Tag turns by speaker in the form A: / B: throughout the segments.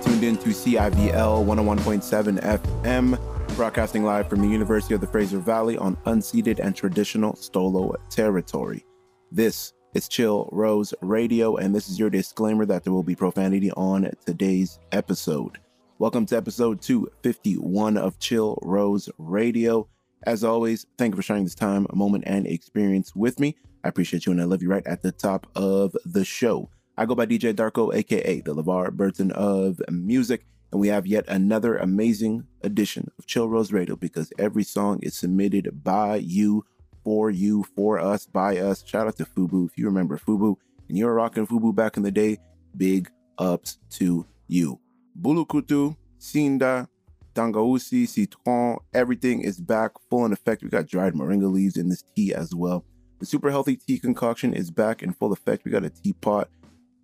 A: tuned in to CIVL 101.7 FM, broadcasting live from the University of the Fraser Valley on unceded and traditional Stolo territory. This is Chill Rose Radio, and this is your disclaimer that there will be profanity on today's episode. Welcome to episode 251 of Chill Rose Radio. As always, thank you for sharing this time, moment, and experience with me. I appreciate you and I love you right at the top of the show. I go by DJ Darko, aka the LeVar Burton of music, and we have yet another amazing edition of Chill Rose Radio because every song is submitted by you, for you, for us, by us. Shout out to Fubu. If you remember Fubu and you were rocking Fubu back in the day, big ups to you. Bulukutu, Sinda, Tangausi, Citron, everything is back full in effect. We got dried moringa leaves in this tea as well. The super healthy tea concoction is back in full effect. We got a teapot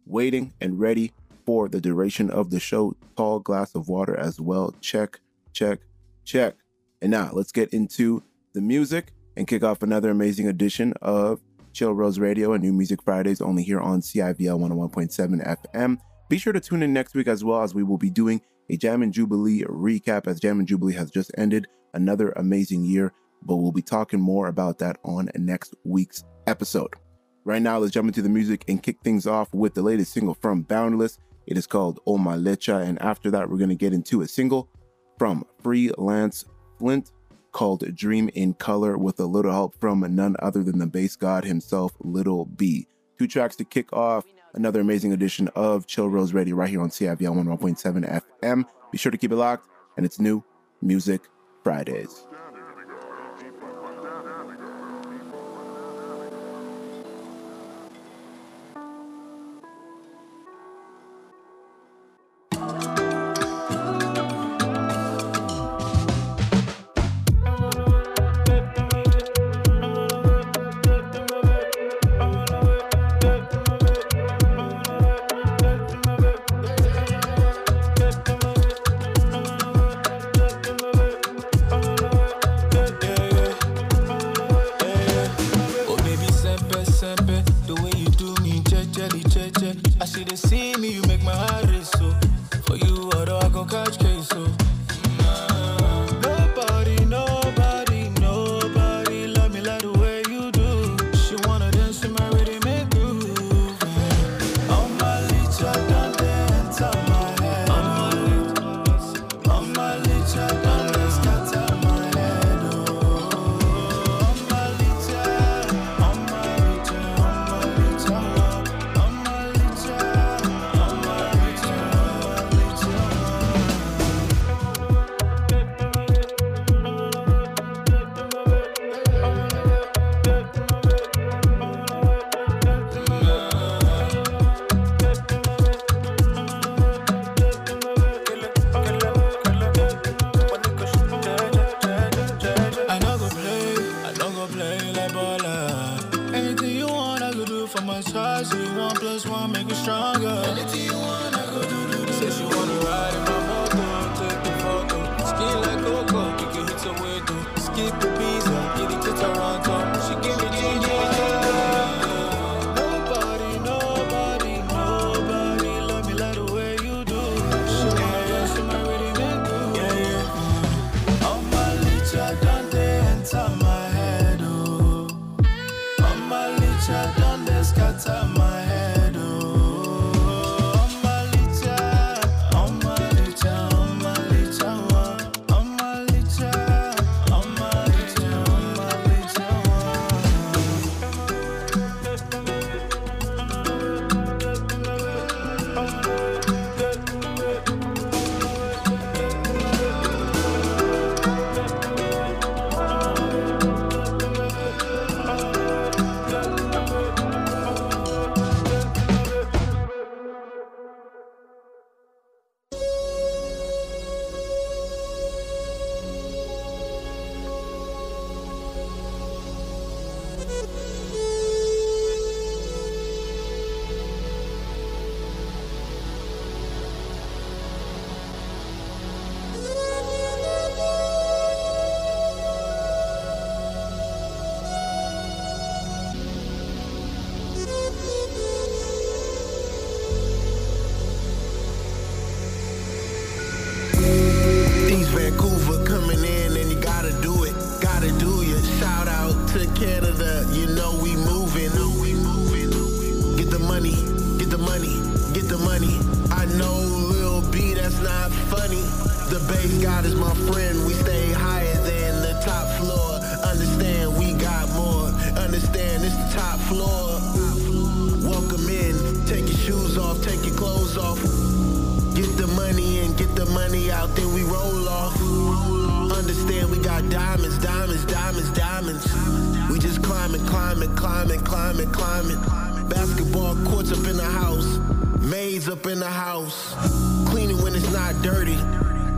A: waiting and ready for the duration of the show. Tall glass of water as well. Check, check, check. And now let's get into the music and kick off another amazing edition of Chill Rose Radio and New Music Fridays only here on CIVL 101.7 FM. Be sure to tune in next week as well as we will be doing a Jam and Jubilee recap as Jam and Jubilee has just ended another amazing year, but we'll be talking more about that on next week's episode. Right now, let's jump into the music and kick things off with the latest single from Bxundless. It is called Oh My Lecha, and after that, we're going to get into a single from Freelance Flint called Dream in Color with a little help from none other than the Based God himself, Lil B. Two tracks to kick off another amazing edition of Chill Rose Radio right here on CIVL 101.7 FM. Be sure to keep it locked, and it's new Music Fridays.
B: Money out. Then we roll off. Understand we got diamonds, diamonds, diamonds, diamonds. We just climbing, climbing, climbing, climbing, climbing. Basketball courts up in the house. Maids up in the house. Cleaning when it's not dirty.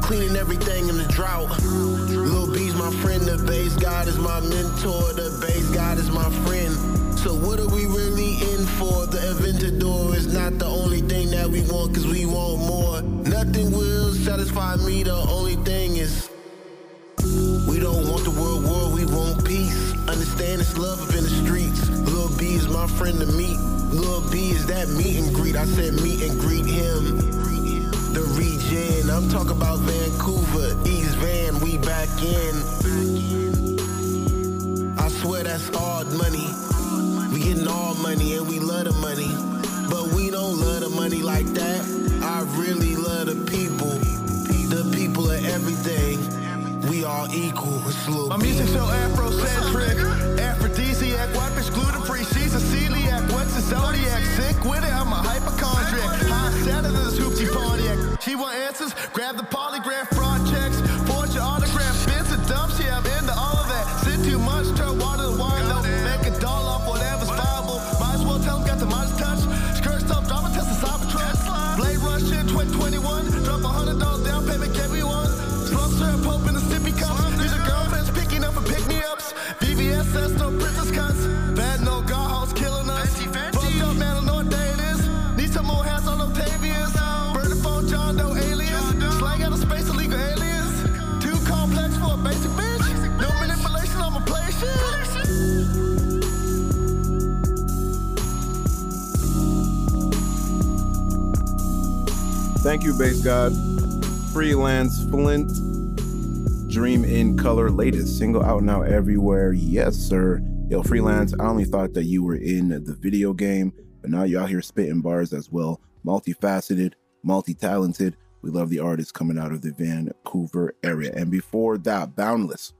B: Cleaning everything in the drought. Lil B's my friend. The Based God is my mentor. The Based God is my friend. So what are we really in for? The Aventador is not the only thing that we want, cause we want more. Nothing will satisfy me, the only thing is we don't want the world war, we want peace. Understand it's love up in the streets. Lil B is my friend to meet. Lil B is that meet and greet. I said meet and greet him. The region, I'm talking about Vancouver, East Van, we back in. I swear that's hard money. We getting all money and we love the money. But we don't love the money like that. I really love the all equal.
C: My music so Afrocentric, aphrodisiac, white bitch gluten free. She's a celiac. What's a zodiac? Sick with it, I'm a hypochondriac. High Saturn in this hoopty Pontiac. She want answers, grab the
A: Thank you, Based God. Freelance Flint. Dream in Color, latest single out now everywhere. Yes, sir. Yo, Freelance, I only thought that you were in the video game, but now you're out here spitting bars as well. Multifaceted, multi talented. We love the artists coming out of the Vancouver area. And before that, Bxundless,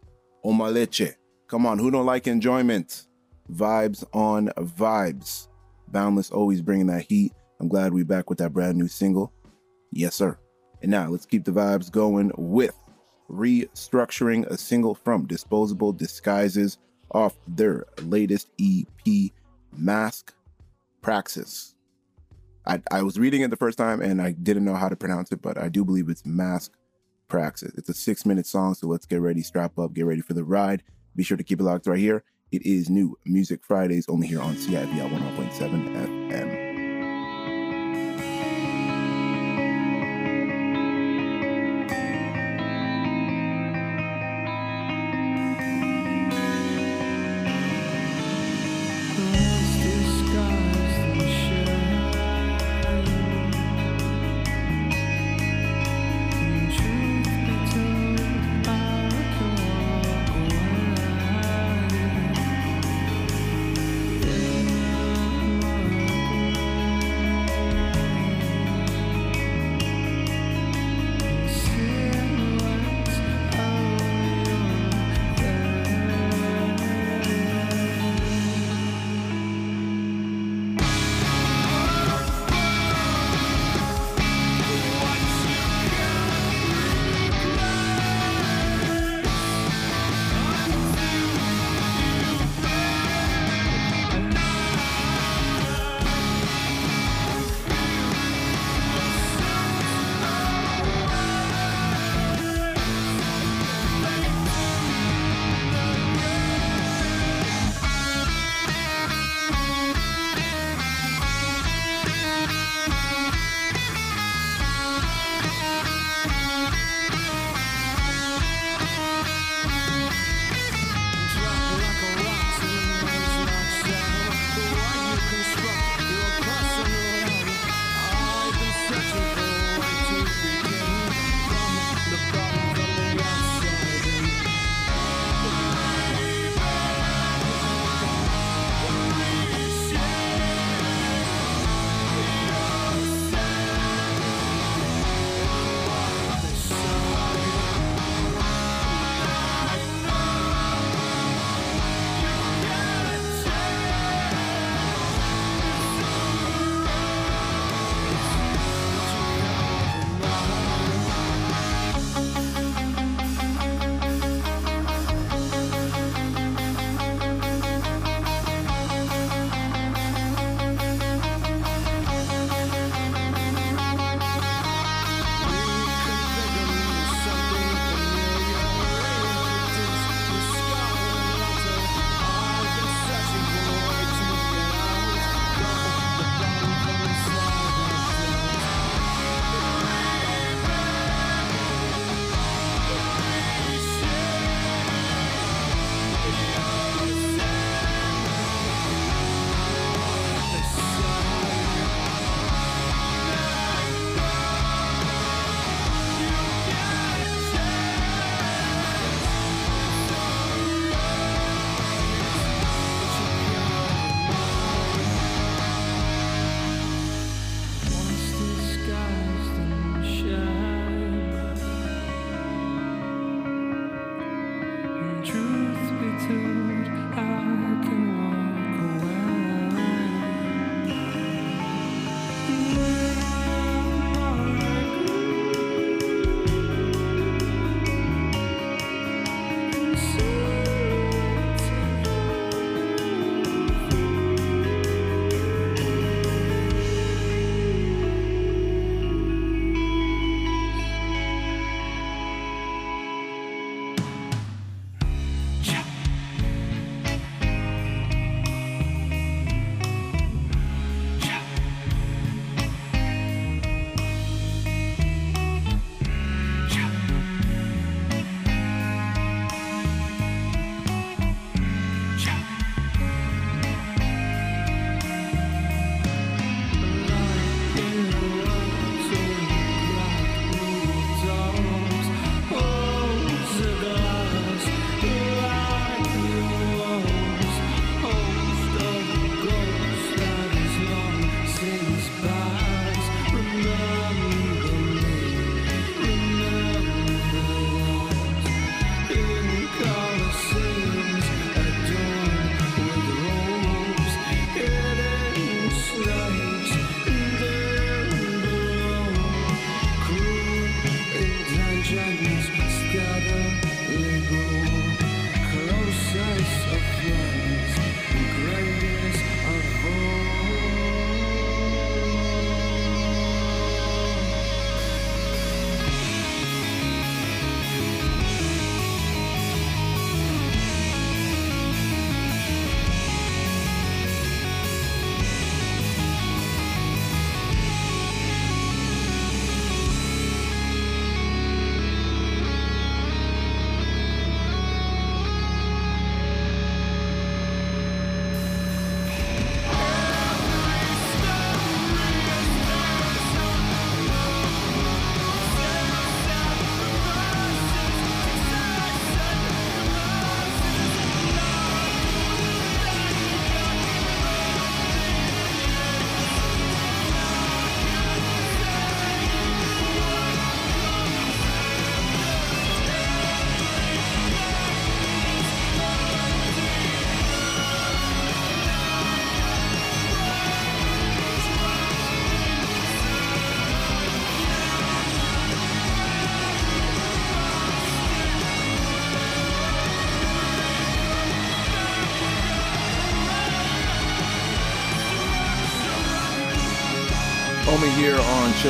A: Oma Leche. Come on, who don't like enjoyment? Vibes on vibes. Bxundless always bringing that heat. I'm glad we back with that brand new single. Yes, sir. And now let's keep the vibes going with restructuring a single from Disposable Disguises off their latest EP, Mask Praxis. I, I was reading it the first time and I didn't know how to pronounce it, but I do believe it's Mask Praxis. It's a six minute song, so let's get ready, strap up, get ready for the ride. Be sure to keep it locked right here. It is new Music Fridays only here on CIVL 101.7 FM.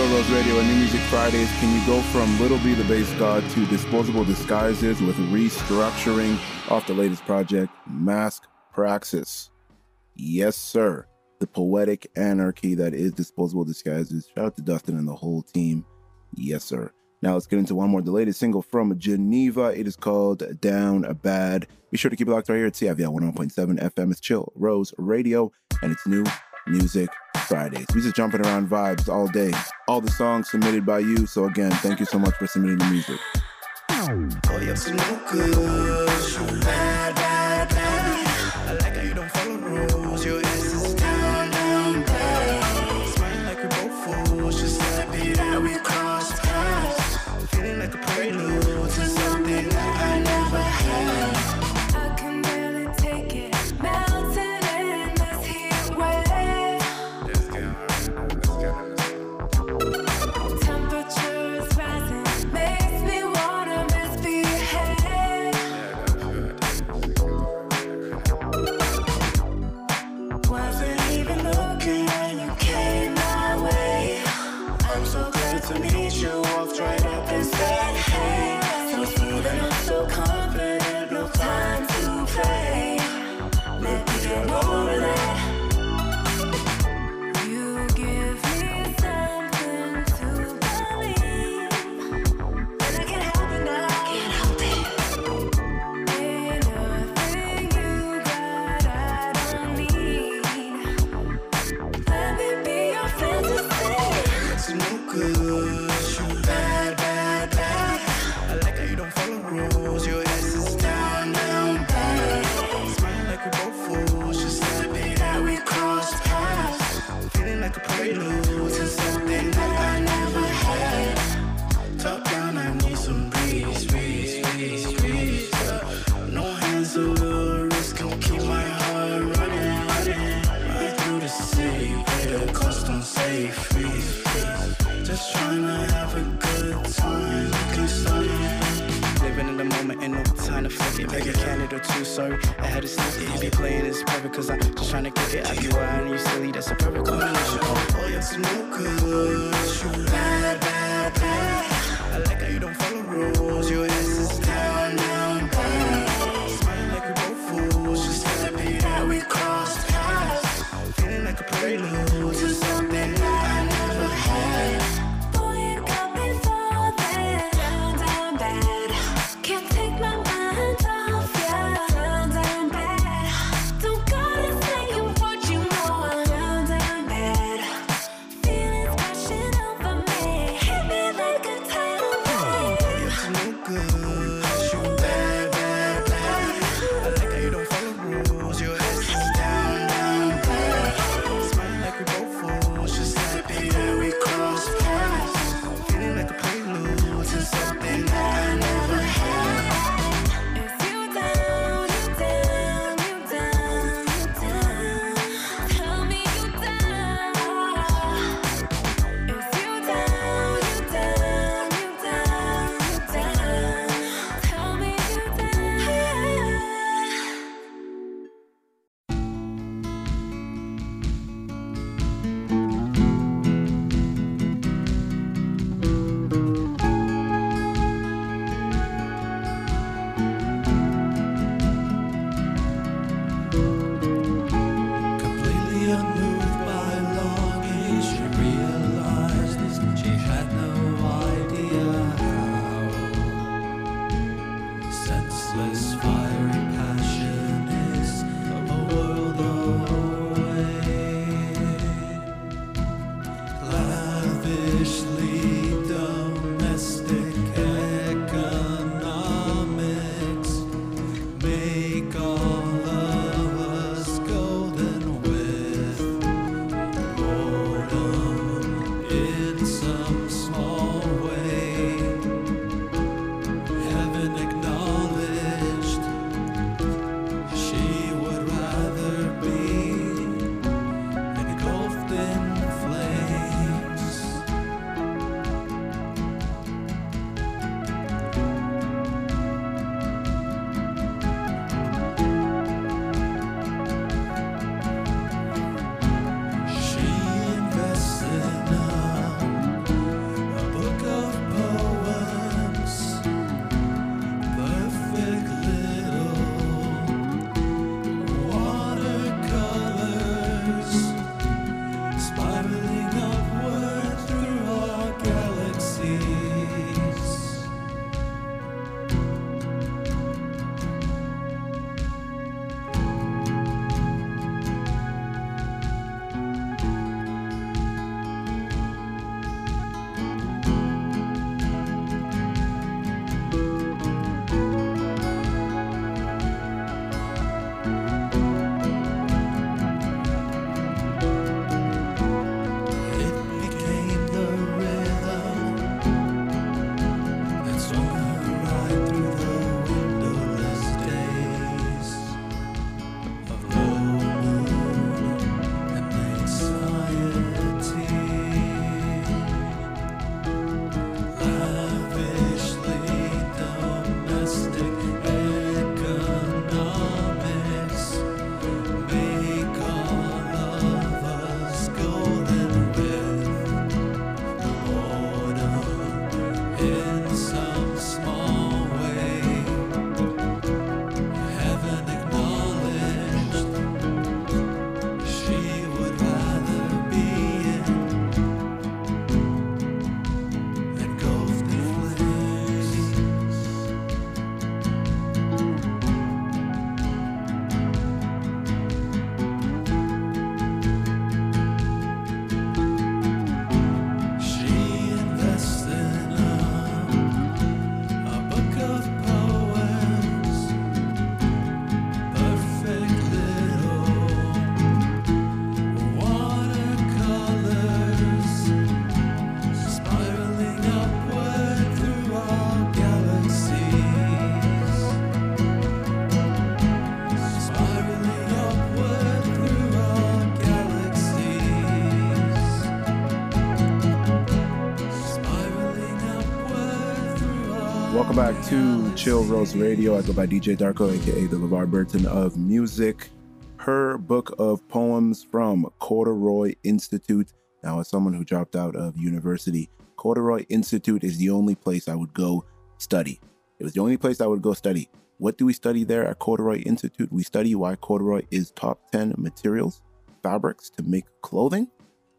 D: Rose Radio and New Music Fridays. Can you go from Lil B the Based God to Disposable Disguises with restructuring off the latest project, Mask Praxis? Yes, sir. The poetic anarchy that is Disposable Disguises. Shout out to Dustin and the whole team. Yes, sir. Now let's get into one more. The latest single from Geneva. It is called Down a Bad. Be sure to keep it locked right here at CIVL 101.7 FM. It's Chill Rose Radio, and it's new music Fridays. We just jumping around vibes all day. All the songs submitted by you. So again, thank you so much for submitting the music.
A: Chill Rose Radio. I go by DJ Darko, aka the LeVar Burton of music. Her book of poems from Corduroy Institute. Now, as someone who dropped out of university, Corduroy Institute is the only place I would go study. It was the only place I would go study. What do we study there at Corduroy Institute? We study why corduroy is top 10 materials, fabrics to make clothing.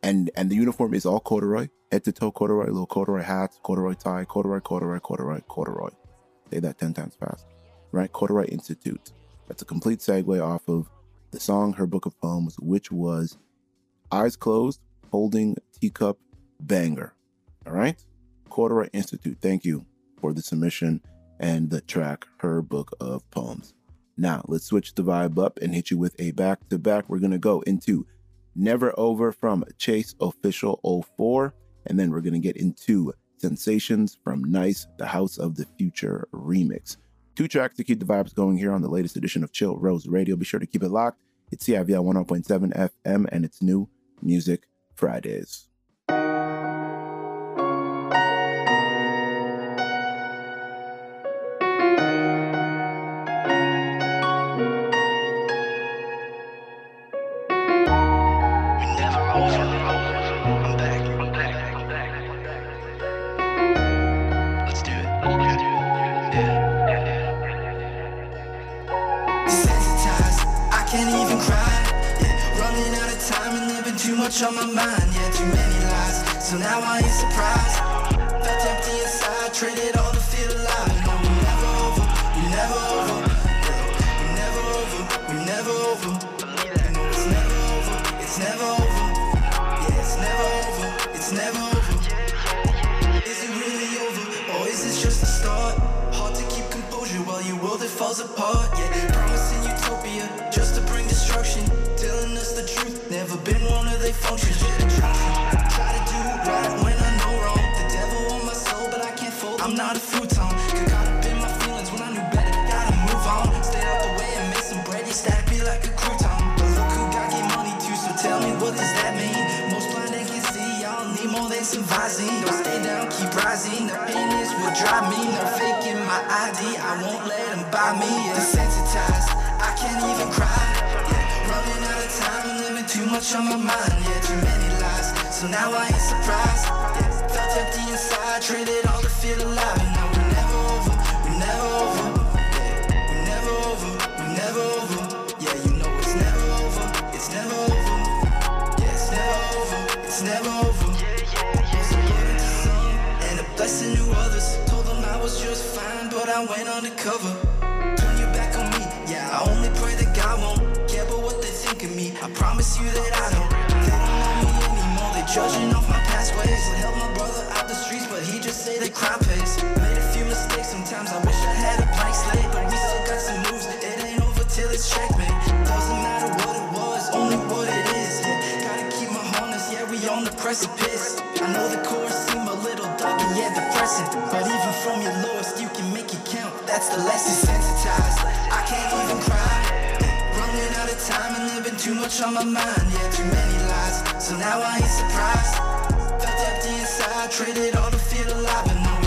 A: And and the uniform is all corduroy, head to toe corduroy, little corduroy hats, corduroy tie, corduroy, corduroy, corduroy, corduroy. Say that 10 times fast. Right? Corduroy Institute. That's a complete segue off of the song, her book of poems, which was Eyes Closed, Holding Teacup Banger. All right? Corduroy Institute. Thank you for the submission and the track, her book of poems. Now, let's switch the vibe up and hit you with a back to back. We're going to go into Never Over from Chase Official 04, and then we're going to get into Sensations from Nice, the House of the Future remix. Two tracks to keep the vibes going here on the latest edition of Chill Rose Radio. Be sure to keep it locked. It's CIVL 101.7 FM and it's new Music Fridays.
E: Much on my mind. Yeah, too many lies. So now I ain't surprised. Felt empty inside, traded all to feel alive. No, we never over. We never over. We never over. We never over. You know it's never over. It's never over. Yeah, it's never over. It's never over. Is it really over, or is this just the start? Hard to keep composure while your world it falls apart. Yeah, functions. Yeah, attraction. Try to do right when I know wrong. The devil on my soul, but I can't fold. I'm not a futon. Got caught up in my feelings when I knew better. Gotta move on. Stay out the way and make some bread. You stack me like a crouton. But look who got get money too. So tell me what does that mean? Most blind they can see. Y'all need more than some Visine. Don't stay down, keep rising. The pain is what drive me. No faking my ID. I won't let them buy me. Desensitized, I can't even cry. Yeah. Running out of time and living too much on my mind. Yeah, too many lies. So now I ain't surprised. Yeah. Felt empty inside, traded all to feel alive. And now we're never over. We're never over. Yeah. We're never over. We're never over. Yeah, you know it's never over. It's never over. Yeah, it's never over. It's never over. Was a burden to some and a blessing to others. Told them I was just fine, but I went undercover. Turn your back on me. Yeah, I only pray that God won't they think of me. I promise you that I don't. They don't know me anymore. They judging off my past ways. I helped my brother out the streets, but he just say that crime pays. Made a few mistakes. Sometimes I wish I had a blank slate, but we still got some moves. It ain't over till it's checkmate. Doesn't matter what it was, only what it is. Yeah, gotta keep my harness. Yeah, we on the precipice. I know the chorus seem a little dark and yeah, depressing. But even from your lowest, you can make it count. That's the lesson. Sensitized, I can't even cry. Much on my mind. Yeah, too many lies. So now I ain't surprised. Felt empty inside, traded all to feel alive.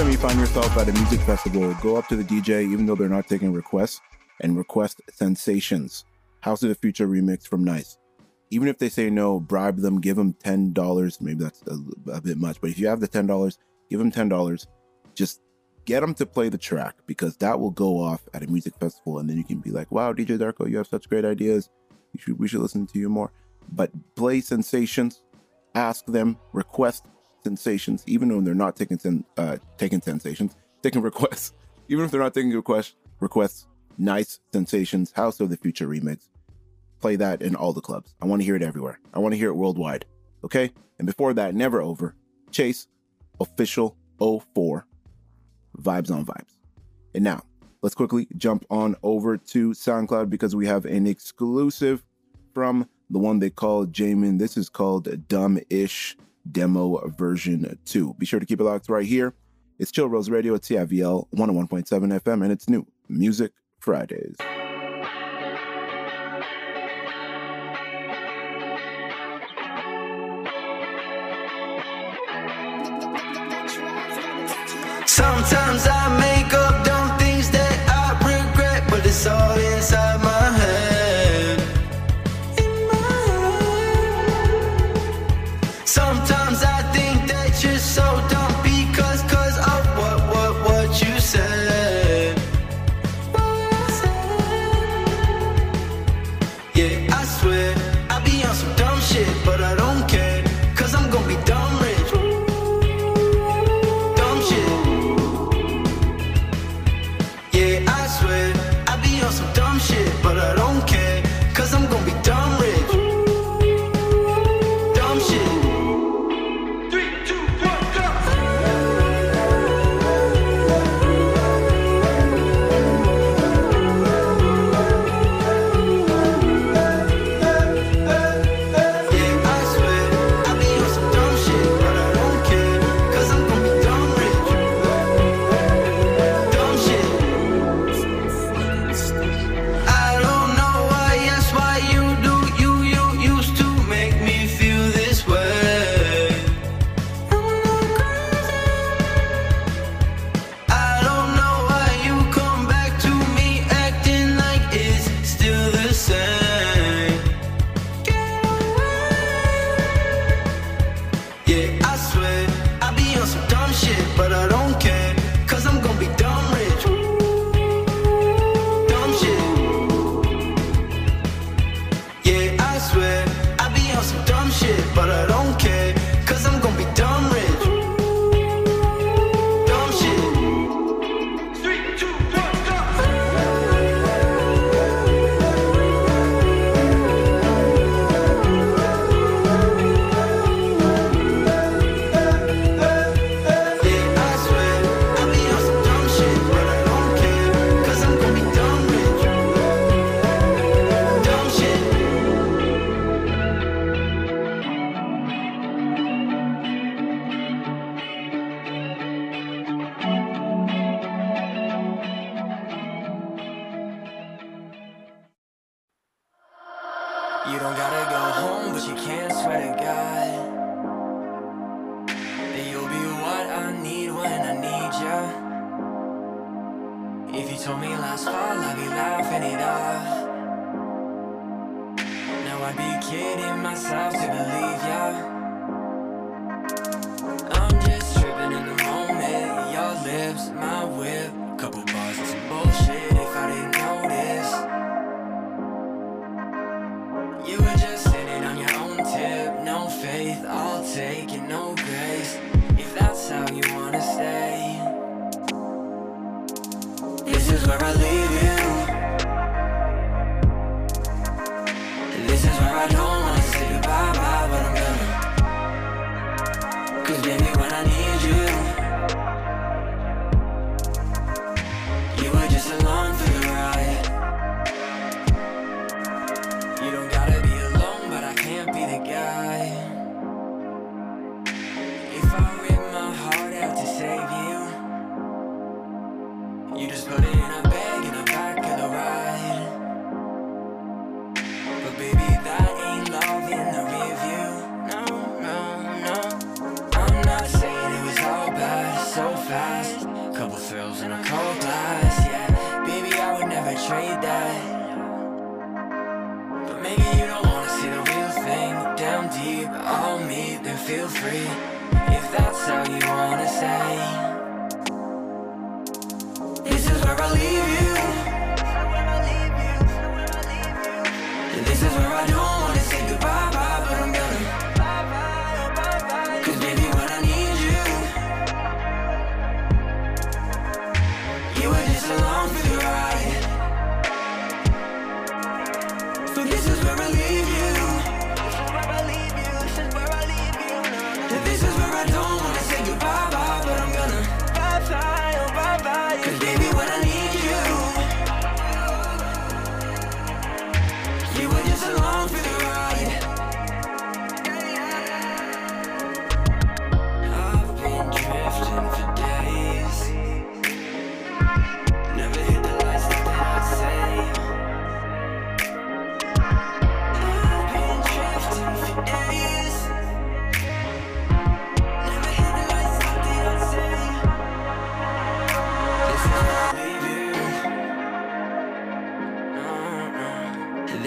F: Time you find yourself at a music festival, go up to the DJ, even though they're not taking requests, and request Sensations, House of the Future remix from Nice. Even if they say no, bribe them, give them $10. Maybe that's a, a bit much, but if you have the $10, give them $10. Just get them to play the track because that will go off at a music festival, and then you can be like, wow, DJ Darko, you have such great ideas. Should, we should listen to you more. But play Sensations, ask them, request sensations, even when they're not taking sen- uh, taking sensations, taking requests, even if they're not taking requests, requests, nice sensations, House of the Future remix. Play that in all the clubs. I want to hear it everywhere. I want to hear it worldwide. Okay? And before that, never over. Chase, official 04, vibes on vibes. And now, let's quickly jump on over to SoundCloud because we have an exclusive from the one they call jeymon. This is called Dumb Ish demo version 2. Be sure to keep it locked right here. It's Chill Rose Radio at CIVL 101.7 FM, and it's new Music Fridays.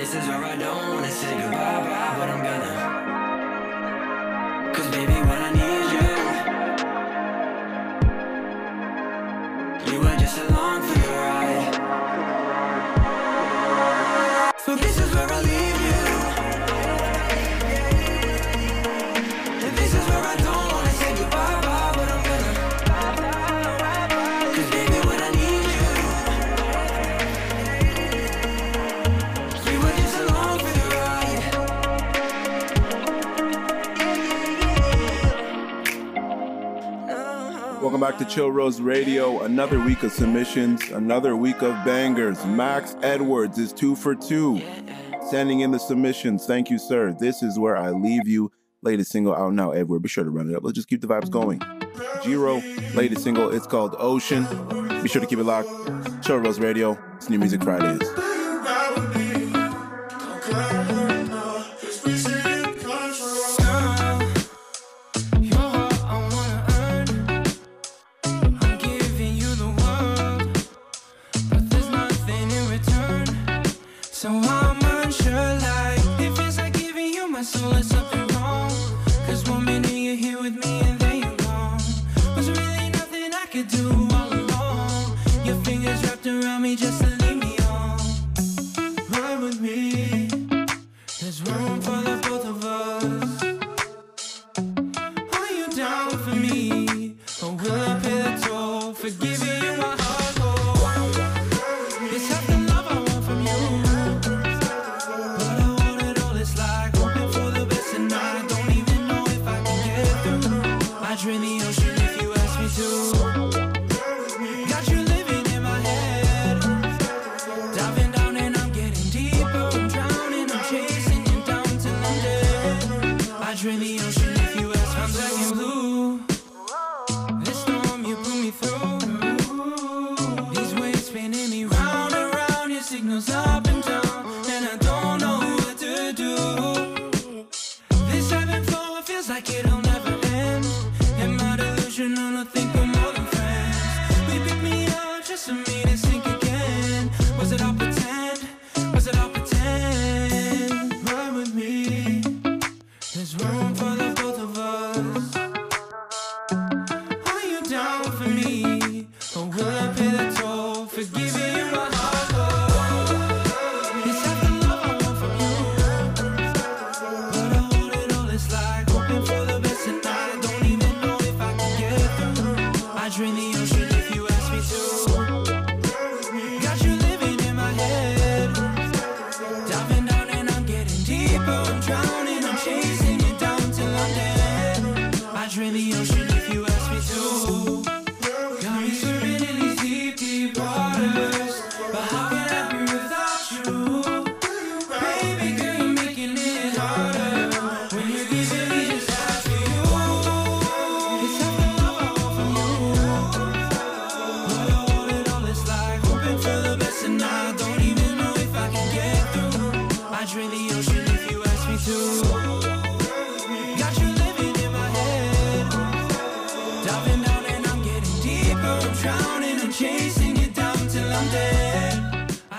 G: This is where I don't wanna say goodbye, bye, but I'm gonna.
H: back to Chill Rose Radio. Another week of submissions, another week of bangers. Max Edwards is two for two, sending in the submissions. Thank you, sir. This is where I leave you. Latest single out now, Edward. Be sure to run it up. Let's just keep the vibes going. JERO, latest single. It's called Ocean. Be sure to keep it locked. Chill Rose Radio. It's New Music Fridays.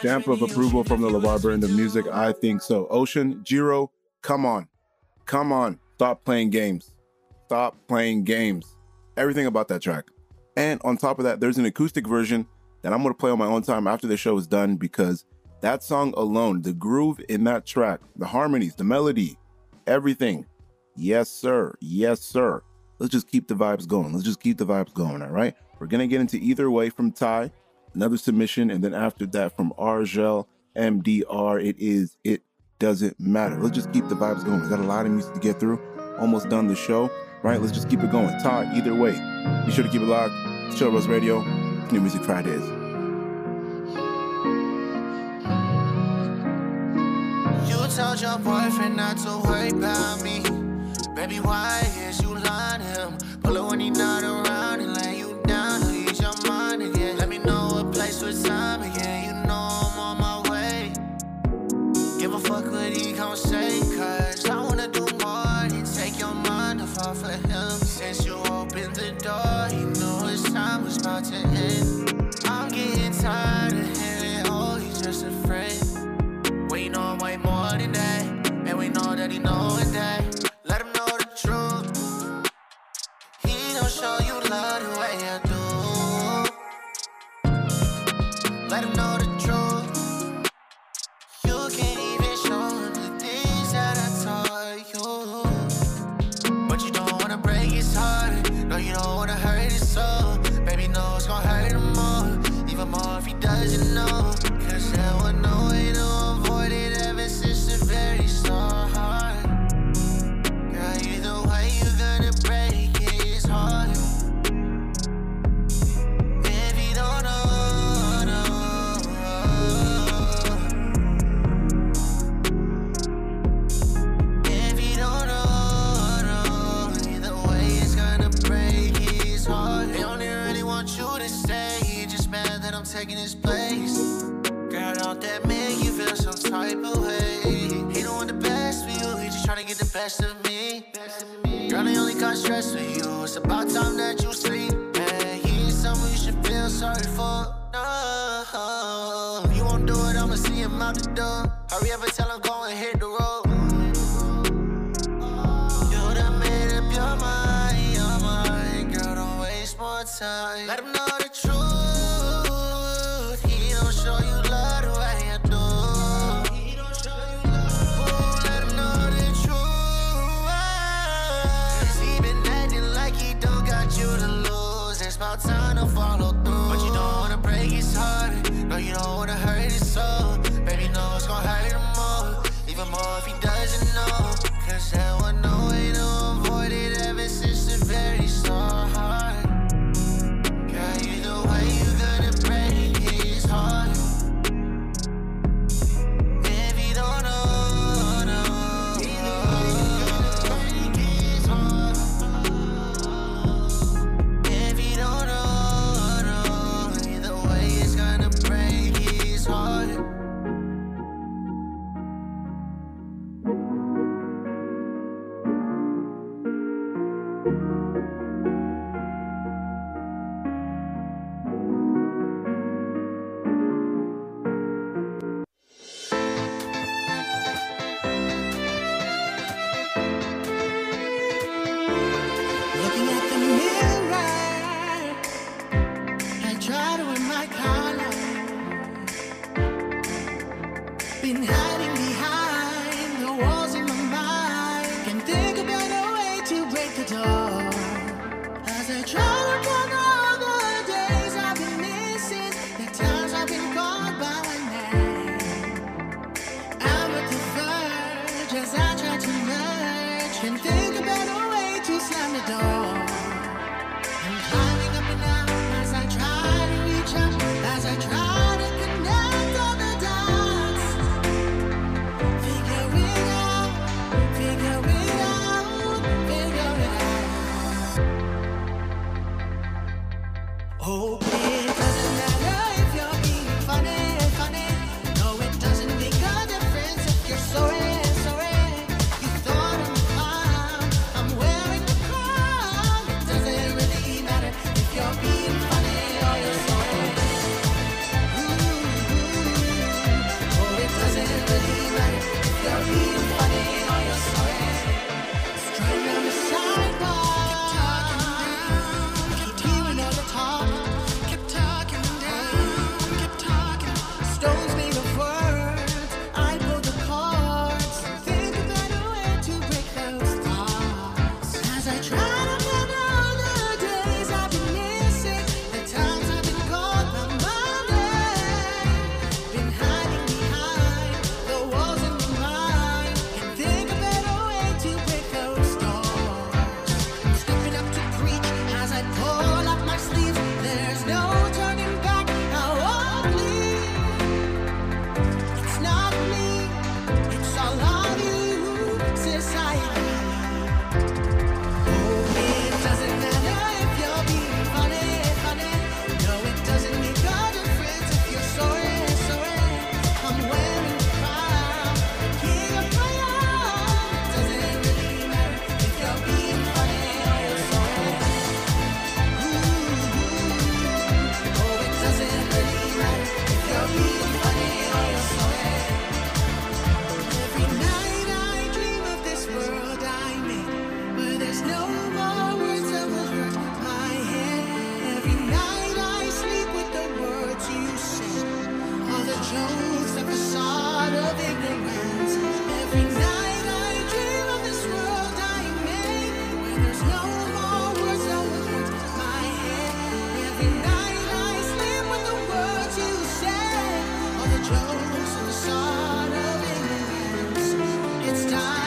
A: Stamp of approval from the LeVar Burton of music. I think so. Ocean, JERO, come on. Come on. Stop playing games. Stop playing games. Everything about that track. And on top of that, there's an acoustic version that I'm going to play on my own time after the show is done because that song alone, the groove in that track, the harmonies, the melody, everything. Yes, sir. Yes, sir. Let's just keep the vibes going. Let's just keep the vibes going. All right. We're going to get into either way from thai, another submission. And then after that from Argel MDR, it is, it doesn't matter. Let's just keep the vibes going. We got a lot of music to get through. Almost done the show. Right. Let's just keep it going. thai, either way. Be sure to keep it locked. Chill Rose Radio. New Music Fridays.
I: told your boyfriend not to worry about me. Baby, why is you lying him? When he not around time again. You know I'm on my way. Give a fuck what he gon' say, cause I wanna do more than take your mind off off of him. Since you opened the door, he knew his time was about to end. I'm getting tired of hearing, oh, he's just a friend. We know way more than that, and we know that he know it that. Let him know the truth. He don't show you love the way I do. it's time.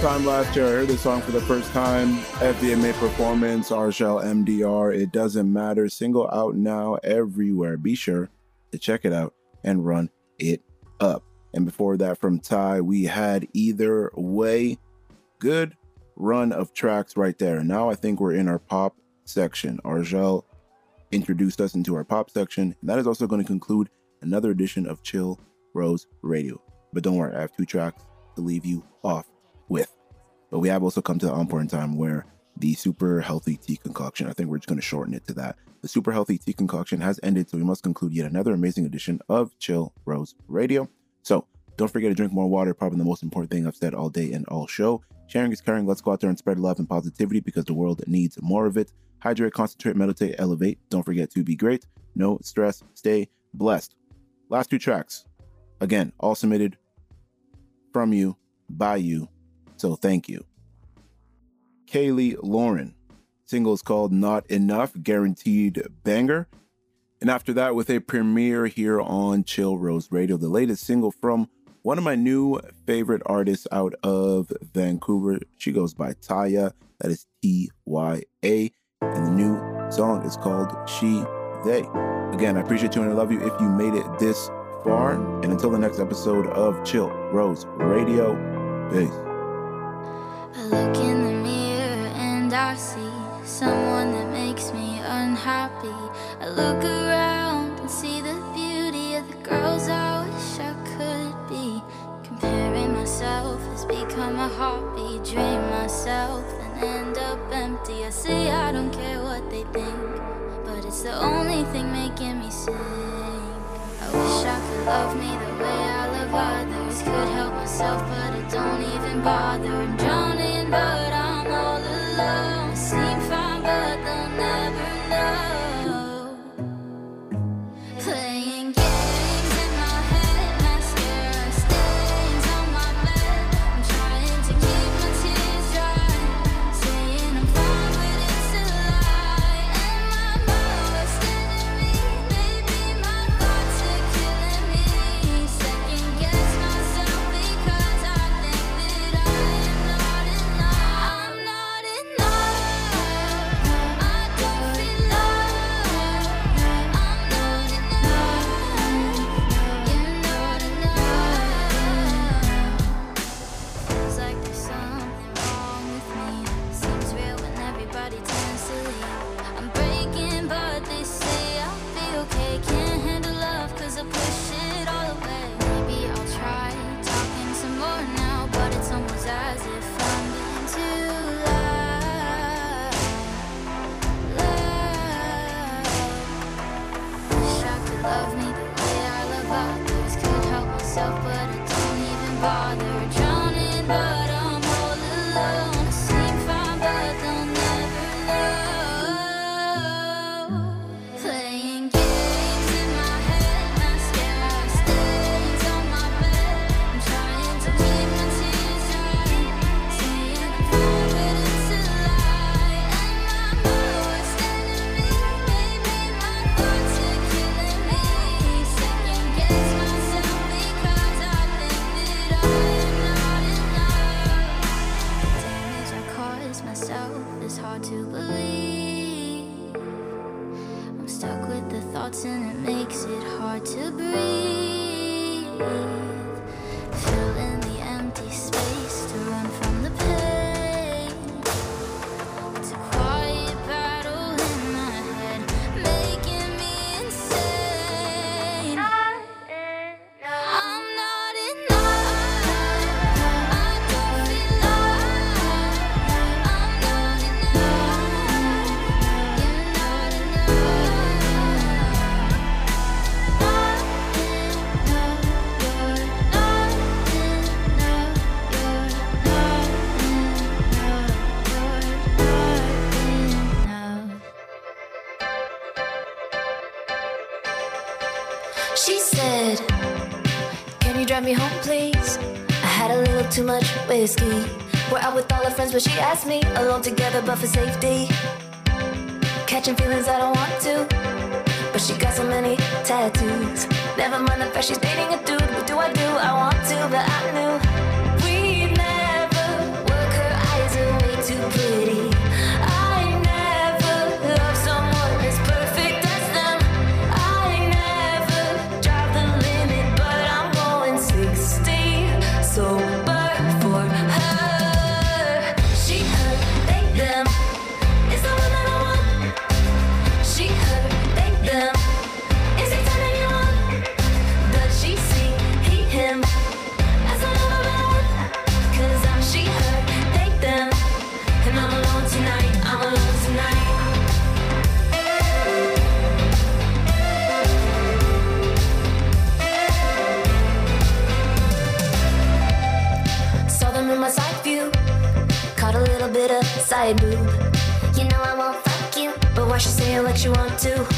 I: Time
A: last year, I heard this song for the first time. FVMA performance, Argel MDR. It doesn't matter. Single out now everywhere. Be sure to check it out and run it up. And before that, from thai, we had either way. Good run of tracks right there. And now I think we're in our pop section. Argel introduced us into our pop section, and that is also going to conclude another edition of Chill Rose Radio. But don't worry, I have two tracks to leave you off with. But we have also come to the important time where the super healthy tea concoction, I think we're just going to shorten it to that. The super healthy tea concoction has ended, so we must conclude yet another amazing edition of Chill Rose Radio. So don't forget to drink more water, probably the most important thing I've said all day and all show. Sharing is caring. Let's go out there and spread love and positivity because the world needs more of it. Hydrate, concentrate, meditate, elevate. Don't forget to be great. No stress. Stay blessed. Last two tracks. Again, all submitted from you, by you. So thank you. Kaylee Lauren. Single is called Not Enough, guaranteed banger. And after that, with a premiere here on Chill Rose Radio, the latest single from one of my new favorite artists out of Vancouver. She goes by Taya, that is T Y A. And the new song is called She They. Again, I appreciate you and I love you if you made it this far. And until the next episode of Chill Rose Radio, peace.
J: I look in the mirror and I see someone that makes me unhappy. I look around and see the beauty of the girls I wish I could be. Comparing myself has become a hobby. Drain myself and end up empty. I say I don't care what they think, but it's the only thing making me sing. Wish I could love me the way I love others. Could help myself, but I don't even bother. I'm drowning, but I'm all alone. Seem
K: She said, Can you drive me home, please? I had a little too much whiskey. We're out with all our friends, but she asked me alone together, but for safety. Catching feelings I don't want to, but she got so many tattoos. Never mind the fact she's dating a dude. What do I do? I want to, but I knew we'd never work. Her eyes are way too pretty. side. You know I won't fuck you, but why should say what you
L: want to?